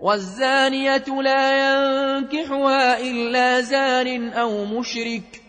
والزانية لا ينكحها إلا زان أو مشرك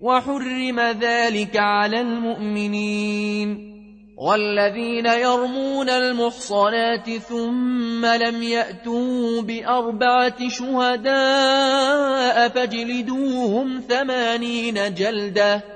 وحرم ذلك على المؤمنين. والذين يرمون المحصنات ثم لم يأتوا بأربعة شهداء فاجلدوهم ثمانين جلدة.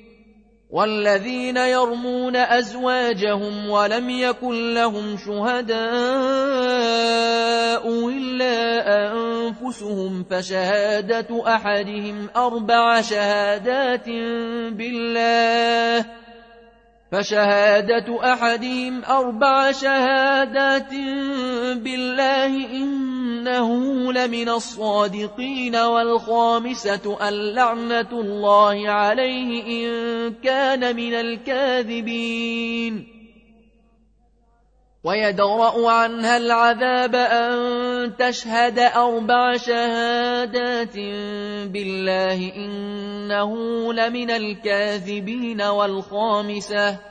والذين يرمون أزواجهم ولم يكن لهم شهداء إلا أنفسهم فشهادة أحدهم أربع شهادات بالله فشهادة أحدهم أربع شهادات بالله إنه لمن الصادقين والخامسة اللعنة الله عليه إن كان من الكاذبين ويدرأ عنها العذاب أن تشهد أربع شهادات بالله إنه لمن الكاذبين والخامسة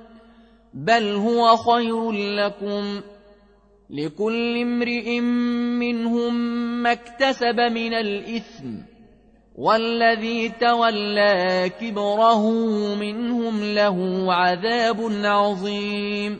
بل هو خير لكم لكل امرئ منهم ما اكتسب من الإثم والذي تولى كبره منهم له عذاب عظيم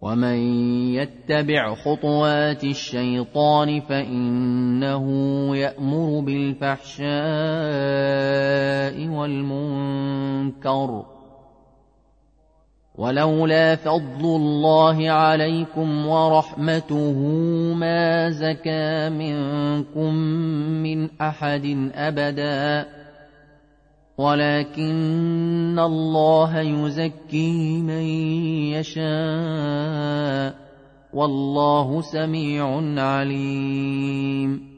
ومن يتبع خطوات الشيطان فانه يامر بالفحشاء والمنكر ولولا فضل الله عليكم ورحمته ما زكى منكم من احد ابدا ولكن الله يزكي من يشاء والله سميع عليم.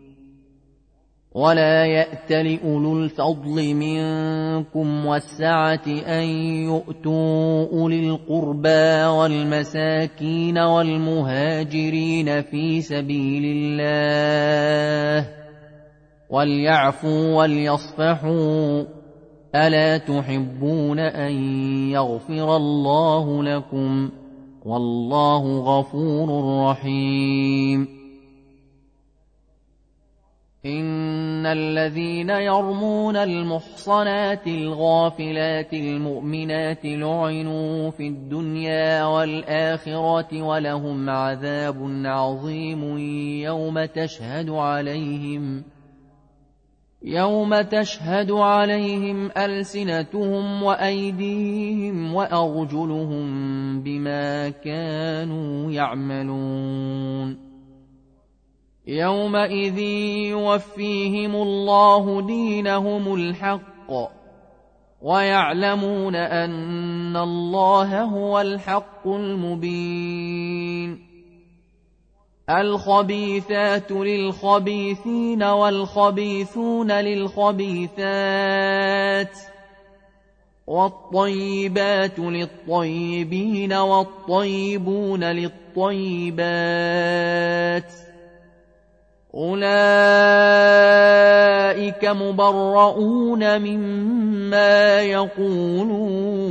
ولا يات لاولو الفضل منكم والسعة أن يؤتوا أولي القربى والمساكين والمهاجرين في سبيل الله. وليعفوا وليصفحوا الا تحبون ان يغفر الله لكم والله غفور رحيم ان الذين يرمون المحصنات الغافلات المؤمنات لعنوا في الدنيا والاخره ولهم عذاب عظيم يوم تشهد عليهم يوم تشهد عليهم ألسنتهم وأيديهم وأرجلهم بما كانوا يعملون يومئذ يوفيهم الله دينهم الحق ويعلمون أن الله هو الحق المبين الخبيثات للخبيثين والخبيثون للخبيثات والطيبات للطيبين والطيبون للطيبات أولئك مبرؤون مما يقولون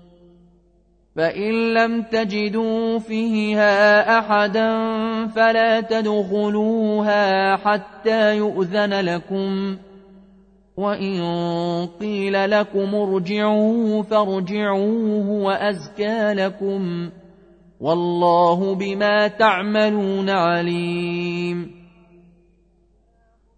فإن لم تجدوا فيها أحدا فلا تدخلوها حتى يؤذن لكم وإن قيل لكم ارجعوا فارجعوه وأزكى لكم والله بما تعملون عليم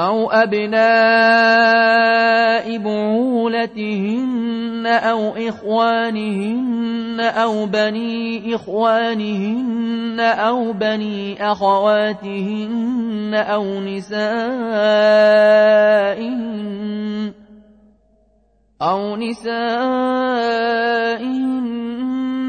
أو أبناء بعولتهن أو إخوانهن أو بني إخوانهن أو بني أخواتهن أو نسائهن أو نسائهن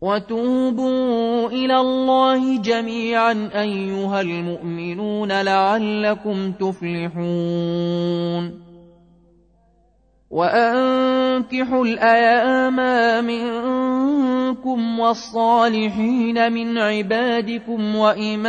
وتوبوا إلى الله جميعا أيها المؤمنون لعلكم تفلحون. وأنكحوا الأيام منكم والصالحين من عبادكم وإمائكم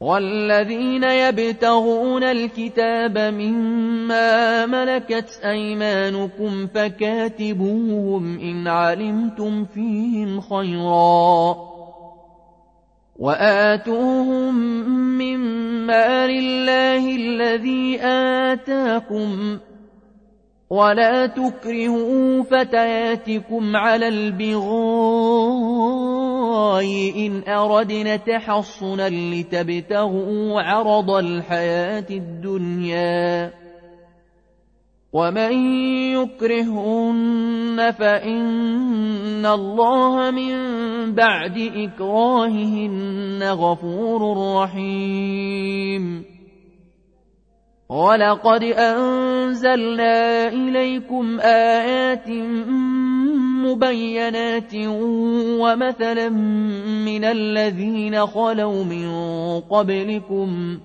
والذين يبتغون الكتاب مما ملكت أيمانكم فكاتبوهم إن علمتم فيهم خيرا وآتوهم من مال الله الذي آتاكم ولا تكرهوا فتياتكم على البغاء إن أردنا تحصنا لتبتغوا عرض الحياة الدنيا ومن يكرهن فإن الله من بعد إكراههن غفور رحيم. ولقد أنزلنا إليكم آيات مبينات ومثلا من الذين خلوا من قبلكم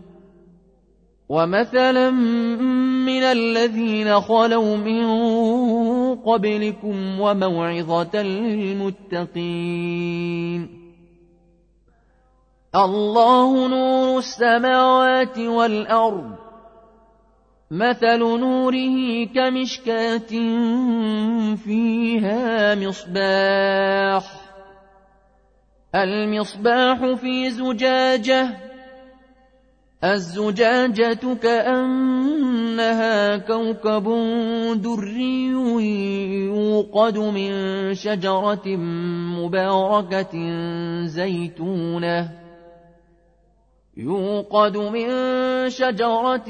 ومثلا من الذين خلوا من قبلكم وموعظة للمتقين. الله نور السماوات والأرض. مثل نوره كمشكاة فيها مصباح. المصباح في زجاجة. الزجاجة كأنها كوكب دري يوقد من شجرة مباركة زيتونة. يوقد من شجرة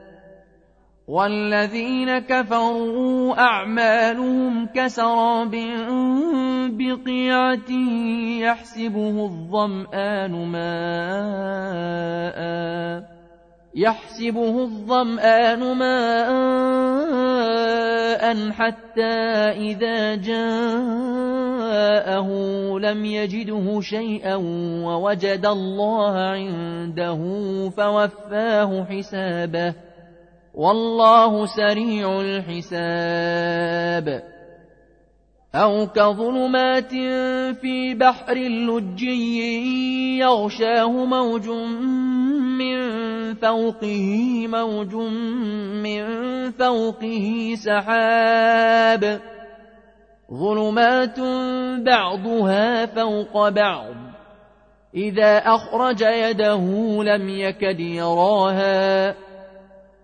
والذين كفروا أعمالهم كسراب بقيعة يحسبه الظمآن ماء يحسبه الظمآن ماء حتى إذا جاءه لم يجده شيئا ووجد الله عنده فوفاه حسابه والله سريع الحساب. أو كظلمات في بحر لجي يغشاه موج من فوقه موج من فوقه سحاب. ظلمات بعضها فوق بعض. إذا أخرج يده لم يكد يراها.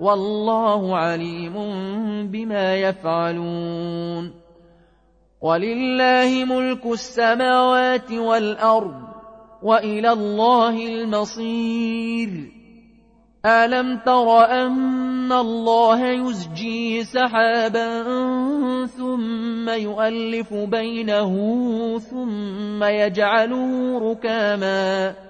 والله عليم بما يفعلون. ولله ملك السماوات والأرض وإلى الله المصير. ألم تر أن الله يزجي سحابا ثم يؤلف بينه ثم يجعله ركاماً؟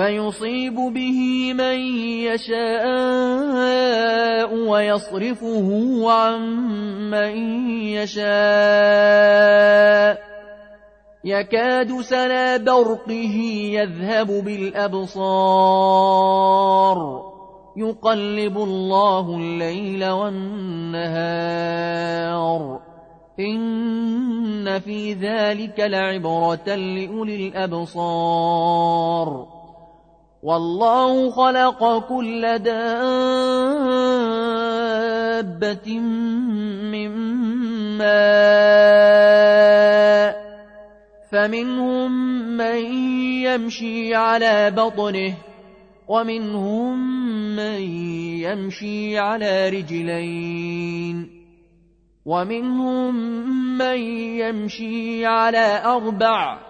فيصيب به من يشاء ويصرفه عن من يشاء. يكاد سنا برقه يذهب بالأبصار. يقلب الله الليل والنهار. إن في ذلك لعبرة لأولي الأبصار. والله خلق كل دابة من ماء فمنهم من يمشي على بطنه ومنهم من يمشي على رجلين ومنهم من يمشي على أربع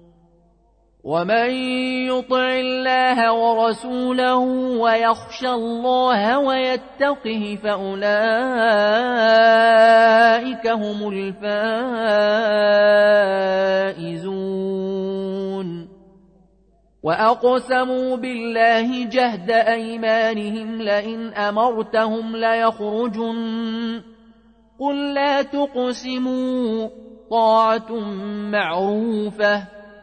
ومن يطع الله ورسوله ويخشى الله ويتقه فأولئك هم الفائزون وأقسموا بالله جهد أيمانهم لئن أمرتهم ليخرجن قل لا تقسموا طاعة معروفة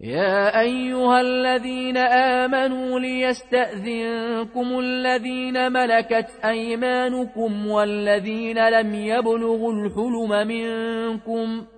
يا أيها الذين آمنوا ليستأذنكم الذين ملكت أيمانكم والذين لم يبلغوا الحلم منكم ۖ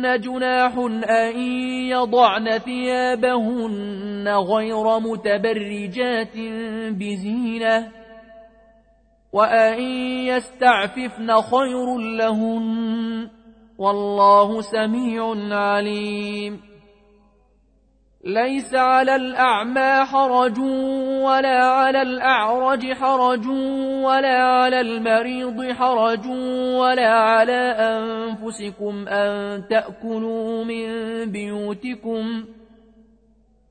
عليهن جناح أن يضعن ثيابهن غير متبرجات بزينة وأن يستعففن خير لهن والله سميع عليم ليس على الأعمى حرج ولا على الأعرج حرج ولا على المريض حرج ولا على أنفسكم أن تأكلوا من بيوتكم